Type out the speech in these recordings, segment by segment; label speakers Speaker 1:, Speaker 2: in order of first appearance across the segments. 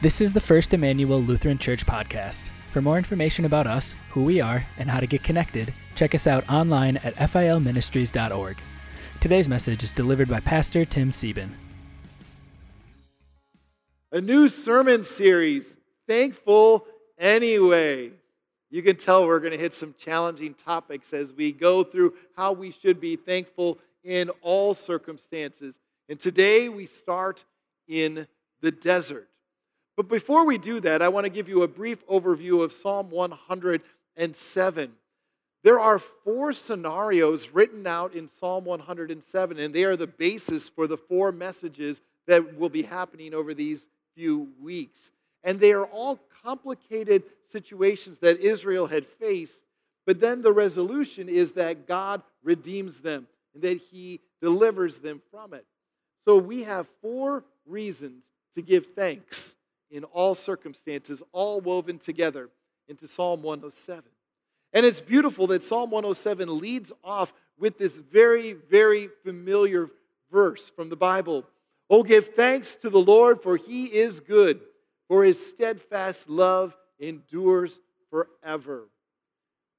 Speaker 1: This is the First Immanuel Lutheran Church podcast. For more information about us, who we are, and how to get connected, check us out online at filministries.org. Today's message is delivered by Pastor Tim Sieben.
Speaker 2: A new sermon series, Thankful Anyway. You can tell we're going to hit some challenging topics as we go through how we should be thankful in all circumstances. And today we start in the desert. But before we do that, I want to give you a brief overview of Psalm 107. There are four scenarios written out in Psalm 107, and they are the basis for the four messages that will be happening over these few weeks. And they are all complicated situations that Israel had faced, but then the resolution is that God redeems them and that He delivers them from it. So we have four reasons to give thanks in all circumstances, all woven together into Psalm 107. And it's beautiful that Psalm 107 leads off with this very, very familiar verse from the Bible. Oh, give thanks to the Lord, for he is good, for his steadfast love endures forever.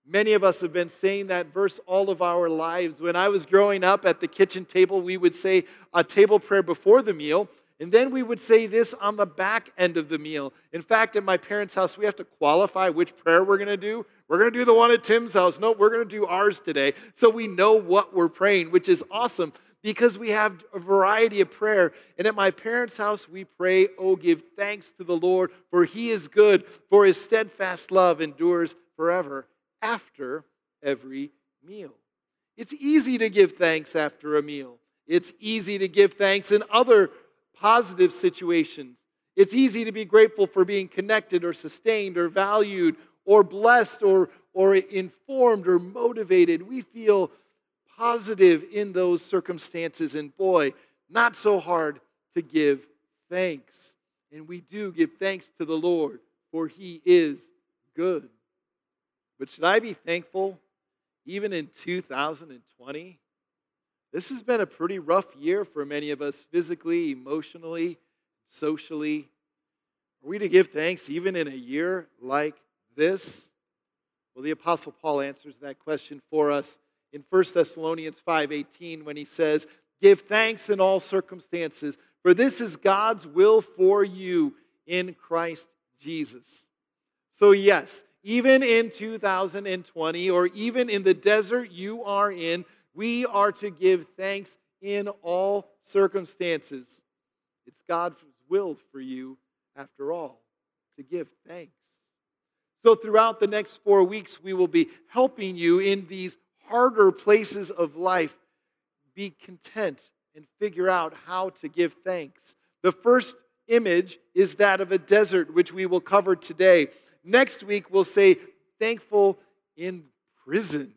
Speaker 2: Many of us have been saying that verse all of our lives. When I was growing up at the kitchen table, we would say a table prayer before the meal. And then we would say this on the back end of the meal. In fact, at my parents' house, we have to qualify which prayer we're going to do. We're going to do the one at Tim's house. No, we're going to do ours today. So we know what we're praying, which is awesome because we have a variety of prayer. And at my parents' house, we pray, Oh, give thanks to the Lord, for he is good, for his steadfast love endures forever after every meal. It's easy to give thanks after a meal. It's easy to give thanks in other positive situations. It's easy to be grateful for being connected or sustained or valued or blessed or, or informed or motivated. We feel positive in those circumstances. And boy, not so hard to give thanks. And we do give thanks to the Lord, for He is good. But should I be thankful even in 2020? This has been a pretty rough year for many of us, physically, emotionally, socially. Are we to give thanks even in a year like this? Well, the Apostle Paul answers that question for us in 1 Thessalonians 5:18 when he says, "Give thanks in all circumstances, for this is God's will for you in Christ Jesus." So yes, even in 2020 or even in the desert you are in, we are to give thanks in all circumstances. It's God's will for you, after all, to give thanks. So, throughout the next four weeks, we will be helping you in these harder places of life be content and figure out how to give thanks. The first image is that of a desert, which we will cover today. Next week, we'll say, thankful in prison.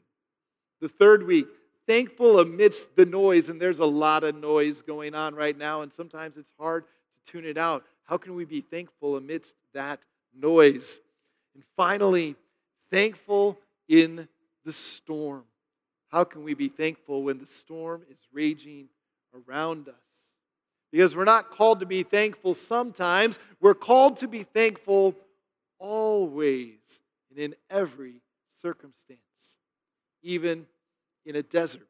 Speaker 2: The third week, thankful amidst the noise, and there's a lot of noise going on right now, and sometimes it's hard to tune it out. How can we be thankful amidst that noise? And finally, thankful in the storm. How can we be thankful when the storm is raging around us? Because we're not called to be thankful sometimes, we're called to be thankful always and in every circumstance, even in a desert.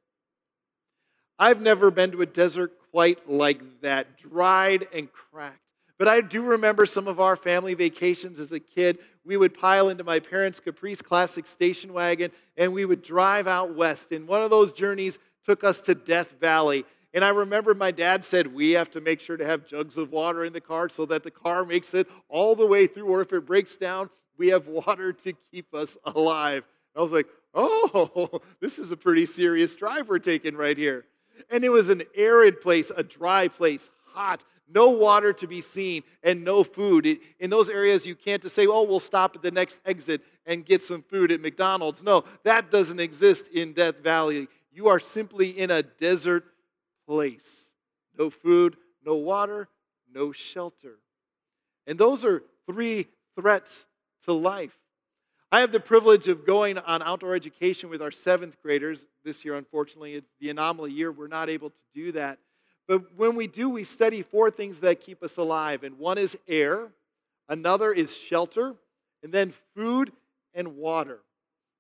Speaker 2: I've never been to a desert quite like that, dried and cracked. But I do remember some of our family vacations as a kid. We would pile into my parents' Caprice Classic station wagon and we would drive out west. And one of those journeys took us to Death Valley. And I remember my dad said, We have to make sure to have jugs of water in the car so that the car makes it all the way through, or if it breaks down, we have water to keep us alive. I was like, oh, this is a pretty serious drive we're taking right here. And it was an arid place, a dry place, hot, no water to be seen, and no food. in those areas, you can't just say, oh, we'll stop at the next exit and get some food at McDonald's. No, that doesn't exist in Death Valley. You are simply in a desert place. No food, no water, no shelter. And those are three threats to life. I have the privilege of going on outdoor education with our seventh graders. This year, unfortunately, it's the anomaly year. We're not able to do that. But when we do, we study four things that keep us alive. And one is air, Another is shelter, and then food and water.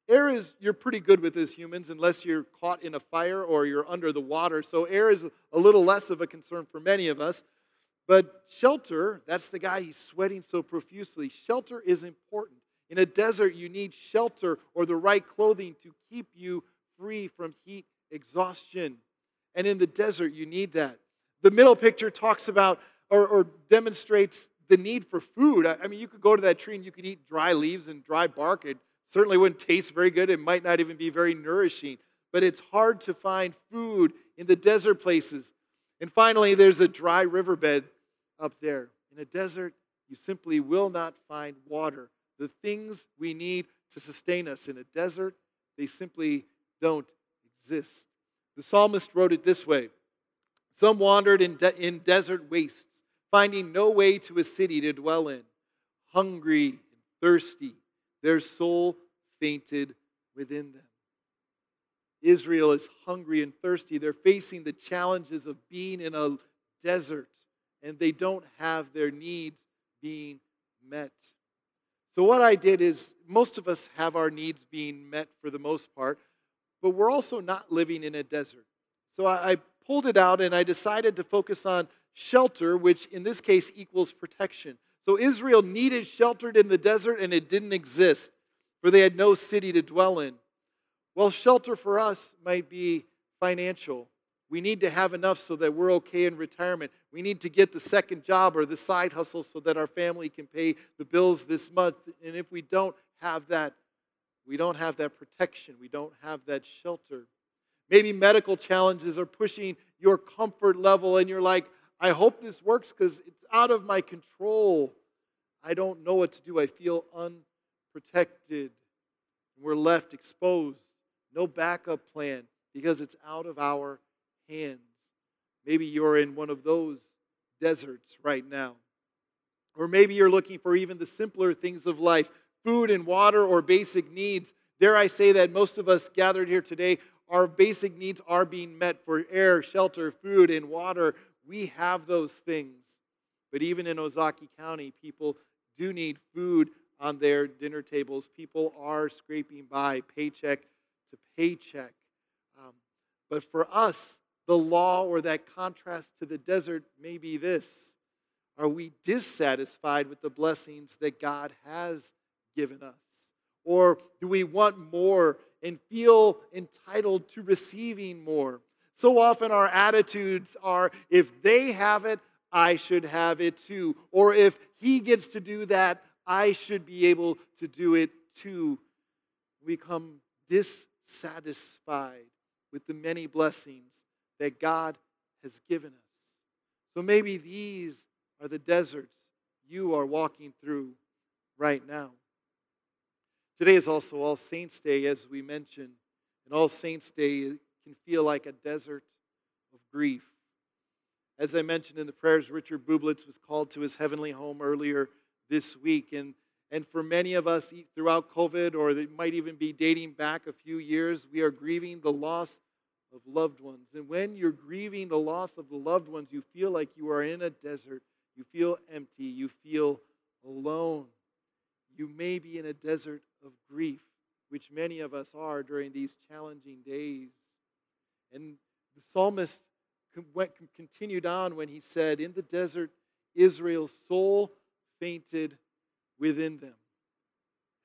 Speaker 2: Air is, you're pretty good with as humans, unless you're caught in a fire or you're under the water. So, air is a little less of a concern for many of us. But shelter, that's the guy, he's sweating so profusely. Shelter is important. In a desert, you need shelter or the right clothing to keep you free from heat exhaustion. And in the desert, you need that. The middle picture talks about or, or demonstrates the need for food. I, I mean, you could go to that tree and you could eat dry leaves and dry bark. It certainly wouldn't taste very good. It might not even be very nourishing. But it's hard to find food in the desert places. And finally, there's a dry riverbed up there. In a desert, you simply will not find water. The things we need to sustain us in a desert, they simply don't exist. The psalmist wrote it this way Some wandered in, de- in desert wastes, finding no way to a city to dwell in. Hungry and thirsty, their soul fainted within them. Israel is hungry and thirsty. They're facing the challenges of being in a desert, and they don't have their needs being met. So, what I did is, most of us have our needs being met for the most part, but we're also not living in a desert. So, I, I pulled it out and I decided to focus on shelter, which in this case equals protection. So, Israel needed sheltered in the desert and it didn't exist, for they had no city to dwell in. Well, shelter for us might be financial. We need to have enough so that we're okay in retirement. We need to get the second job or the side hustle so that our family can pay the bills this month. And if we don't have that, we don't have that protection. We don't have that shelter. Maybe medical challenges are pushing your comfort level, and you're like, I hope this works because it's out of my control. I don't know what to do. I feel unprotected. We're left exposed. No backup plan because it's out of our hands. Maybe you're in one of those deserts right now. Or maybe you're looking for even the simpler things of life food and water or basic needs. Dare I say that most of us gathered here today, our basic needs are being met for air, shelter, food, and water. We have those things. But even in Ozaukee County, people do need food on their dinner tables. People are scraping by paycheck to paycheck. Um, but for us, the law or that contrast to the desert may be this Are we dissatisfied with the blessings that God has given us? Or do we want more and feel entitled to receiving more? So often our attitudes are if they have it, I should have it too. Or if he gets to do that, I should be able to do it too. We become dissatisfied with the many blessings that God has given us. So maybe these are the deserts you are walking through right now. Today is also All Saints' Day, as we mentioned. And All Saints' Day can feel like a desert of grief. As I mentioned in the prayers, Richard Bublitz was called to his heavenly home earlier this week. And, and for many of us throughout COVID, or it might even be dating back a few years, we are grieving the loss of loved ones. And when you're grieving the loss of the loved ones, you feel like you are in a desert. You feel empty. You feel alone. You may be in a desert of grief, which many of us are during these challenging days. And the psalmist went, continued on when he said, In the desert, Israel's soul fainted within them.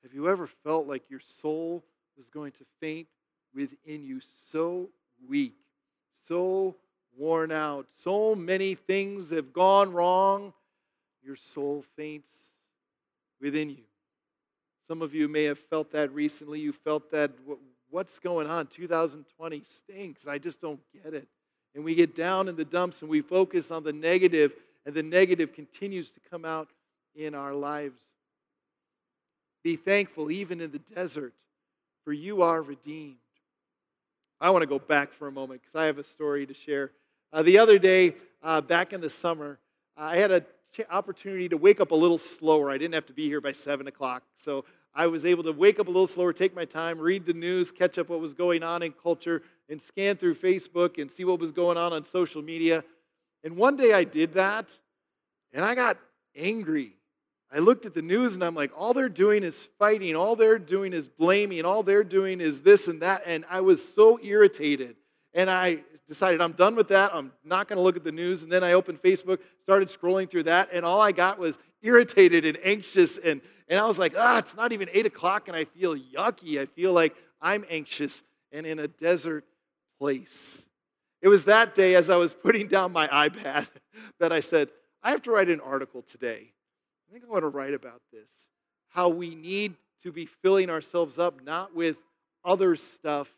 Speaker 2: Have you ever felt like your soul was going to faint within you so weak, so worn out. So many things have gone wrong. Your soul faints within you. Some of you may have felt that recently. You felt that what's going on? 2020 stinks. I just don't get it. And we get down in the dumps and we focus on the negative, and the negative continues to come out in our lives. Be thankful, even in the desert, for you are redeemed. I want to go back for a moment because I have a story to share. Uh, the other day, uh, back in the summer, I had an opportunity to wake up a little slower. I didn't have to be here by 7 o'clock. So I was able to wake up a little slower, take my time, read the news, catch up what was going on in culture, and scan through Facebook and see what was going on on social media. And one day I did that, and I got angry. I looked at the news and I'm like, all they're doing is fighting, all they're doing is blaming, all they're doing is this and that. And I was so irritated. And I decided I'm done with that. I'm not going to look at the news. And then I opened Facebook, started scrolling through that, and all I got was irritated and anxious. And, and I was like, ah, it's not even 8 o'clock, and I feel yucky. I feel like I'm anxious and in a desert place. It was that day as I was putting down my iPad that I said, I have to write an article today. I think I want to write about this. How we need to be filling ourselves up not with other stuff,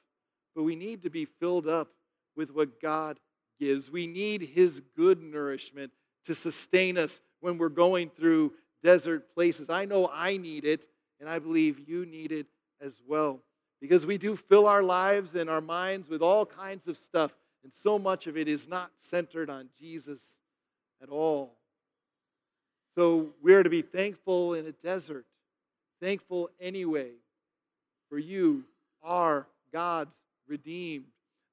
Speaker 2: but we need to be filled up with what God gives. We need His good nourishment to sustain us when we're going through desert places. I know I need it, and I believe you need it as well. Because we do fill our lives and our minds with all kinds of stuff, and so much of it is not centered on Jesus at all. So we are to be thankful in a desert, thankful anyway, for you are God's redeemed.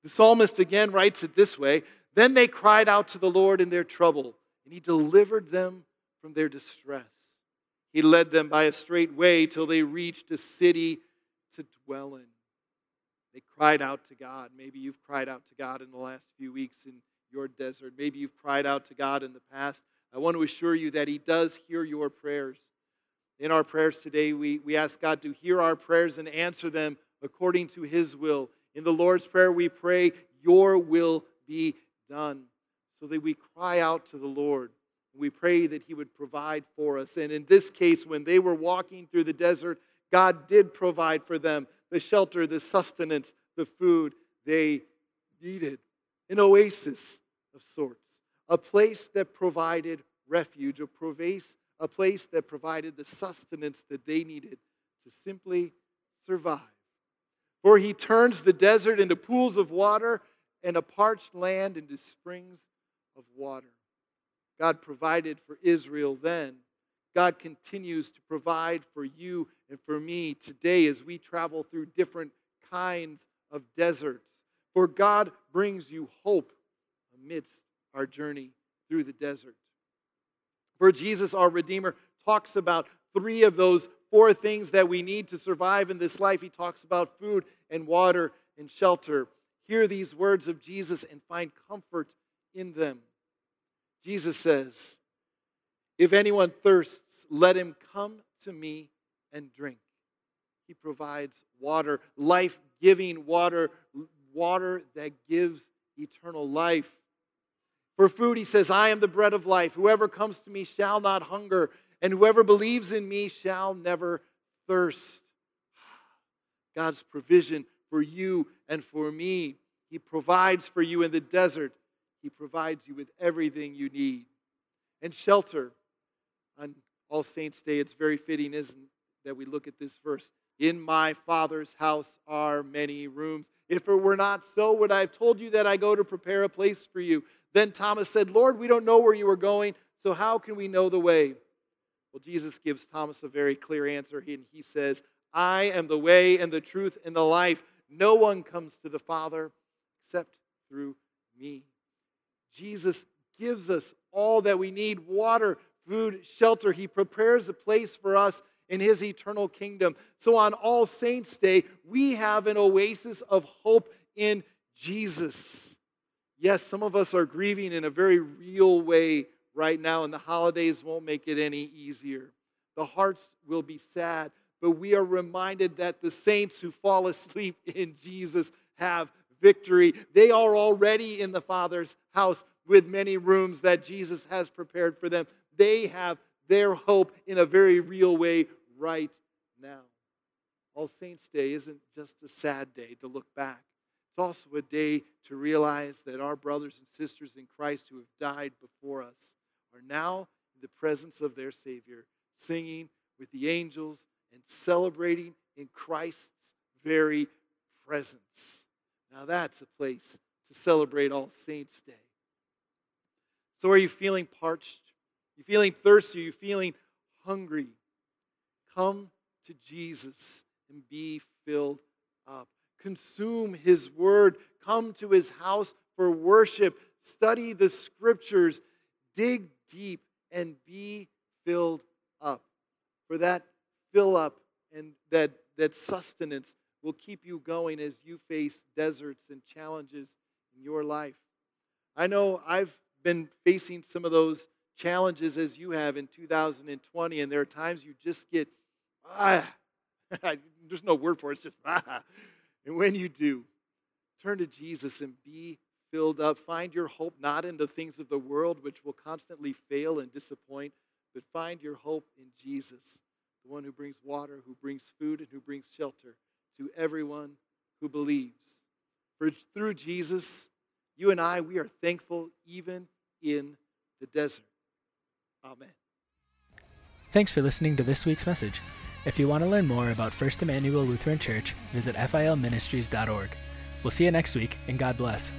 Speaker 2: The psalmist again writes it this way Then they cried out to the Lord in their trouble, and he delivered them from their distress. He led them by a straight way till they reached a city to dwell in. They cried out to God. Maybe you've cried out to God in the last few weeks in your desert. Maybe you've cried out to God in the past. I want to assure you that He does hear your prayers. In our prayers today, we, we ask God to hear our prayers and answer them according to His will. In the Lord's Prayer, we pray, Your will be done, so that we cry out to the Lord. We pray that He would provide for us. And in this case, when they were walking through the desert, God did provide for them the shelter, the sustenance, the food they needed. An oasis of sorts, a place that provided refuge, a a place that provided the sustenance that they needed to simply survive. For he turns the desert into pools of water and a parched land into springs of water. God provided for Israel then. God continues to provide for you and for me today as we travel through different kinds of deserts. For God brings you hope amidst our journey through the desert. For Jesus, our Redeemer, talks about three of those four things that we need to survive in this life. He talks about food and water and shelter. Hear these words of Jesus and find comfort in them. Jesus says, If anyone thirsts, let him come to me and drink. He provides water, life giving water, water that gives eternal life. For food, he says, I am the bread of life. Whoever comes to me shall not hunger, and whoever believes in me shall never thirst. God's provision for you and for me. He provides for you in the desert, He provides you with everything you need. And shelter. On All Saints' Day, it's very fitting, isn't it, that we look at this verse. In my Father's house are many rooms. If it were not so, would I have told you that I go to prepare a place for you? Then Thomas said, Lord, we don't know where you are going, so how can we know the way? Well, Jesus gives Thomas a very clear answer, and he says, I am the way and the truth and the life. No one comes to the Father except through me. Jesus gives us all that we need water, food, shelter. He prepares a place for us in his eternal kingdom. So on All Saints' Day, we have an oasis of hope in Jesus. Yes, some of us are grieving in a very real way right now, and the holidays won't make it any easier. The hearts will be sad, but we are reminded that the saints who fall asleep in Jesus have victory. They are already in the Father's house with many rooms that Jesus has prepared for them. They have their hope in a very real way right now. All Saints' Day isn't just a sad day to look back. It's also a day to realize that our brothers and sisters in Christ who have died before us are now in the presence of their Savior, singing with the angels and celebrating in Christ's very presence. Now that's a place to celebrate All Saints' Day. So, are you feeling parched? Are you feeling thirsty? Are you feeling hungry? Come to Jesus and be filled up. Consume His Word. Come to His house for worship. Study the Scriptures. Dig deep and be filled up. for that fill up and that, that sustenance will keep you going as you face deserts and challenges in your life. I know I've been facing some of those challenges as you have in 2020, and there are times you just get, ah, there's no word for it, it's just, ah. And when you do, turn to Jesus and be filled up. Find your hope not in the things of the world, which will constantly fail and disappoint, but find your hope in Jesus, the one who brings water, who brings food, and who brings shelter to everyone who believes. For through Jesus, you and I, we are thankful even in the desert. Amen.
Speaker 1: Thanks for listening to this week's message. If you want to learn more about First Immanuel Lutheran Church, visit filministries.org. We'll see you next week, and God bless.